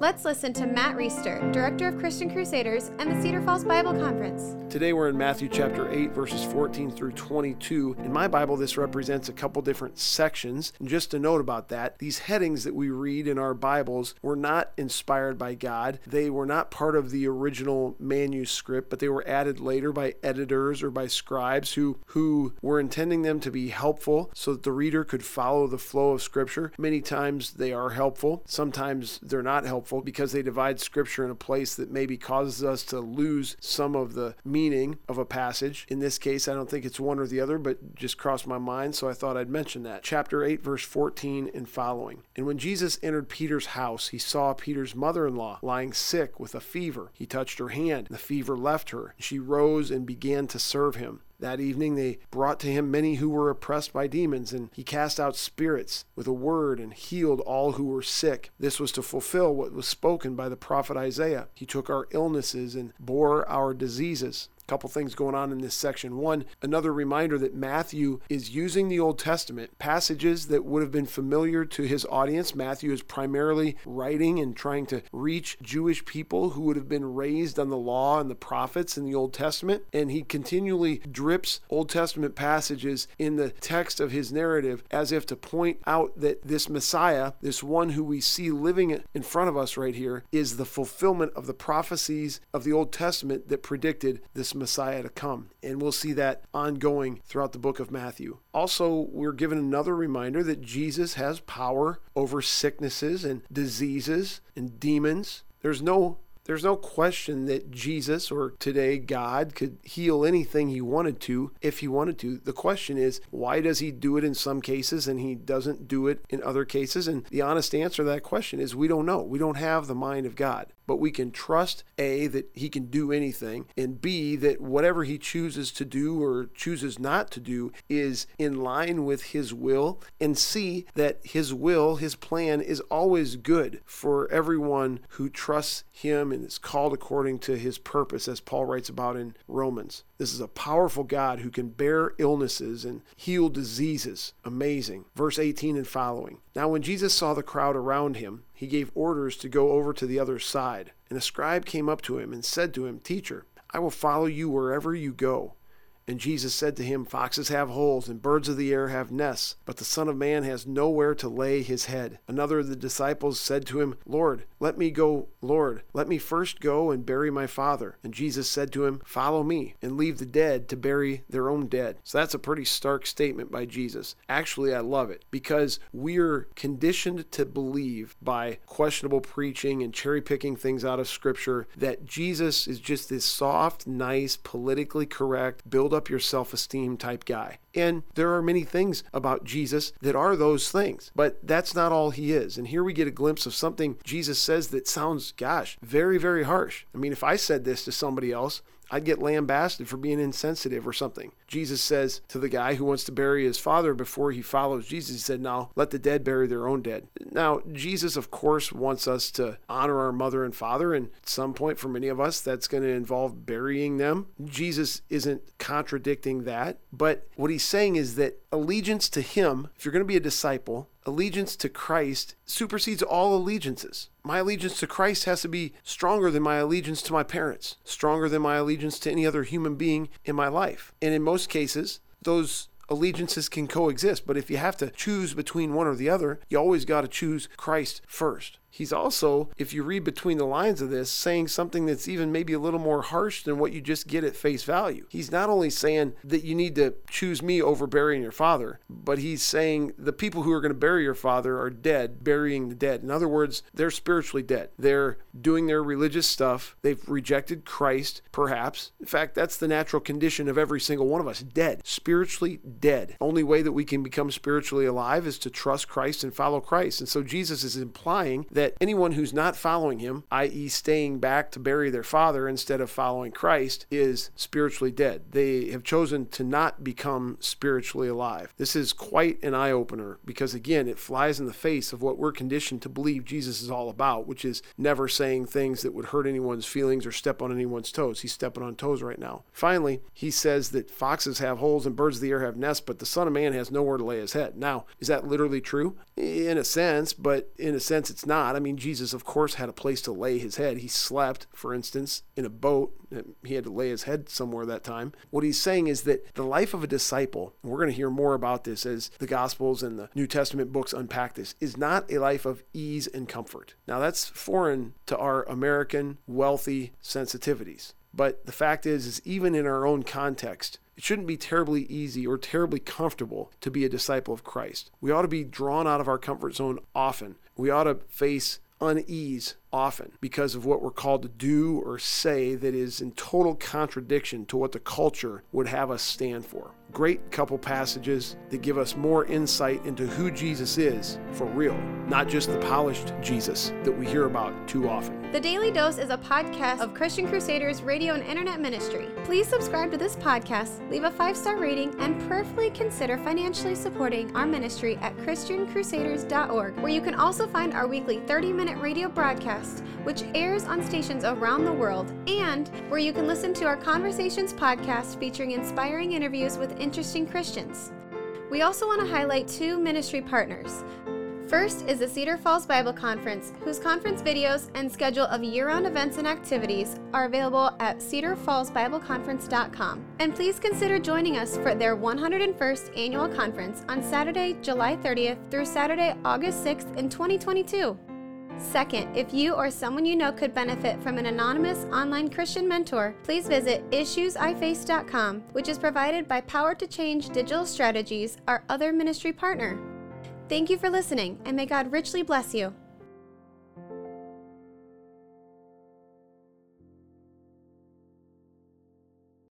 Let's listen to Matt Reisetter, Director of Christian Crusaders and the Cedar Falls Bible Conference. Today we're in Matthew chapter 8, verses 14 through 22. In my Bible, this represents a couple different sections. And just a note about that, these headings that we read in our Bibles were not inspired by God. They were not part of the original manuscript, but they were added later by editors or by scribes who, who were intending them to be helpful so that the reader could follow the flow of Scripture. Many times they are helpful, sometimes they're not helpful helpful because they divide scripture in a place that maybe causes us to lose some of the meaning of a passage. In this case, I don't think it's one or the other, but just crossed my mind, so I thought I'd mention that. Chapter 8, verse 14 and following. And when Jesus entered Peter's house, he saw Peter's mother in law lying sick with a fever. He touched her hand, and the fever left her. She rose and began to serve him. That evening they brought to him many who were oppressed by demons, and he cast out spirits with a word and healed all who were sick. This was to fulfill what was spoken by the prophet Isaiah. He took our illnesses and bore our diseases couple things going on in this section. One, another reminder that Matthew is using the Old Testament passages that would have been familiar to his audience. Matthew is primarily writing and trying to reach Jewish people who would have been raised on the law and the prophets in the Old Testament, and he continually drips Old Testament passages in the text of his narrative as if to point out that this Messiah, this one who we see living in front of us right here, is the fulfillment of the prophecies of the Old Testament that predicted this Messiah to come. And we'll see that ongoing throughout the book of Matthew. Also, we're given another reminder that Jesus has power over sicknesses and diseases and demons. There's no there's no question that Jesus or today God could heal anything he wanted to if he wanted to. The question is, why does he do it in some cases and he doesn't do it in other cases? And the honest answer to that question is we don't know. We don't have the mind of God but we can trust A, that he can do anything, and B, that whatever he chooses to do or chooses not to do is in line with his will, and C, that his will, his plan is always good for everyone who trusts him and is called according to his purpose, as Paul writes about in Romans. This is a powerful God who can bear illnesses and heal diseases. Amazing. Verse 18 and following. Now, when Jesus saw the crowd around him, he gave orders to go over to the other side. And a scribe came up to him and said to him, Teacher, I will follow you wherever you go. And Jesus said to him, Foxes have holes, and birds of the air have nests, but the Son of Man has nowhere to lay his head. Another of the disciples said to him, Lord, let me go, Lord, let me first go and bury my father. And Jesus said to him, Follow me, and leave the dead to bury their own dead. So that's a pretty stark statement by Jesus. Actually, I love it because we're conditioned to believe by questionable preaching and cherry picking things out of Scripture that Jesus is just this soft, nice, politically correct, build up your self esteem type guy. And there are many things about Jesus that are those things, but that's not all he is. And here we get a glimpse of something Jesus says that sounds, gosh, very, very harsh. I mean, if I said this to somebody else, I'd get lambasted for being insensitive or something. Jesus says to the guy who wants to bury his father before he follows Jesus, he said, Now let the dead bury their own dead. Now, Jesus, of course, wants us to honor our mother and father, and at some point for many of us, that's going to involve burying them. Jesus isn't contradicting that, but what he's saying is that allegiance to him, if you're going to be a disciple, allegiance to Christ supersedes all allegiances. My allegiance to Christ has to be stronger than my allegiance to my parents, stronger than my allegiance to any other human being in my life. And in most cases, those allegiances can coexist. But if you have to choose between one or the other, you always got to choose Christ first. He's also, if you read between the lines of this, saying something that's even maybe a little more harsh than what you just get at face value. He's not only saying that you need to choose me over burying your father, but he's saying the people who are going to bury your father are dead, burying the dead. In other words, they're spiritually dead. They're doing their religious stuff. They've rejected Christ, perhaps. In fact, that's the natural condition of every single one of us dead, spiritually dead. Only way that we can become spiritually alive is to trust Christ and follow Christ. And so Jesus is implying that Yet anyone who's not following him, i.e., staying back to bury their father instead of following Christ, is spiritually dead. They have chosen to not become spiritually alive. This is quite an eye opener because, again, it flies in the face of what we're conditioned to believe Jesus is all about, which is never saying things that would hurt anyone's feelings or step on anyone's toes. He's stepping on toes right now. Finally, he says that foxes have holes and birds of the air have nests, but the Son of Man has nowhere to lay his head. Now, is that literally true? In a sense, but in a sense, it's not. I mean, Jesus, of course, had a place to lay his head. He slept, for instance, in a boat. He had to lay his head somewhere that time. What he's saying is that the life of a disciple, and we're going to hear more about this as the Gospels and the New Testament books unpack this, is not a life of ease and comfort. Now, that's foreign to our American wealthy sensitivities. But the fact is, is even in our own context, it shouldn't be terribly easy or terribly comfortable to be a disciple of Christ. We ought to be drawn out of our comfort zone often. We ought to face unease often because of what we're called to do or say that is in total contradiction to what the culture would have us stand for. Great couple passages that give us more insight into who Jesus is for real, not just the polished Jesus that we hear about too often. The Daily Dose is a podcast of Christian Crusaders radio and internet ministry. Please subscribe to this podcast, leave a five star rating, and prayerfully consider financially supporting our ministry at ChristianCrusaders.org, where you can also find our weekly 30 minute radio broadcast, which airs on stations around the world, and where you can listen to our Conversations podcast featuring inspiring interviews with interesting Christians. We also want to highlight two ministry partners. First is the Cedar Falls Bible Conference, whose conference videos and schedule of year round events and activities are available at cedarfallsbibleconference.com. And please consider joining us for their 101st annual conference on Saturday, July 30th through Saturday, August 6th in 2022. Second, if you or someone you know could benefit from an anonymous online Christian mentor, please visit issuesiface.com, which is provided by Power to Change Digital Strategies, our other ministry partner. Thank you for listening, and may God richly bless you.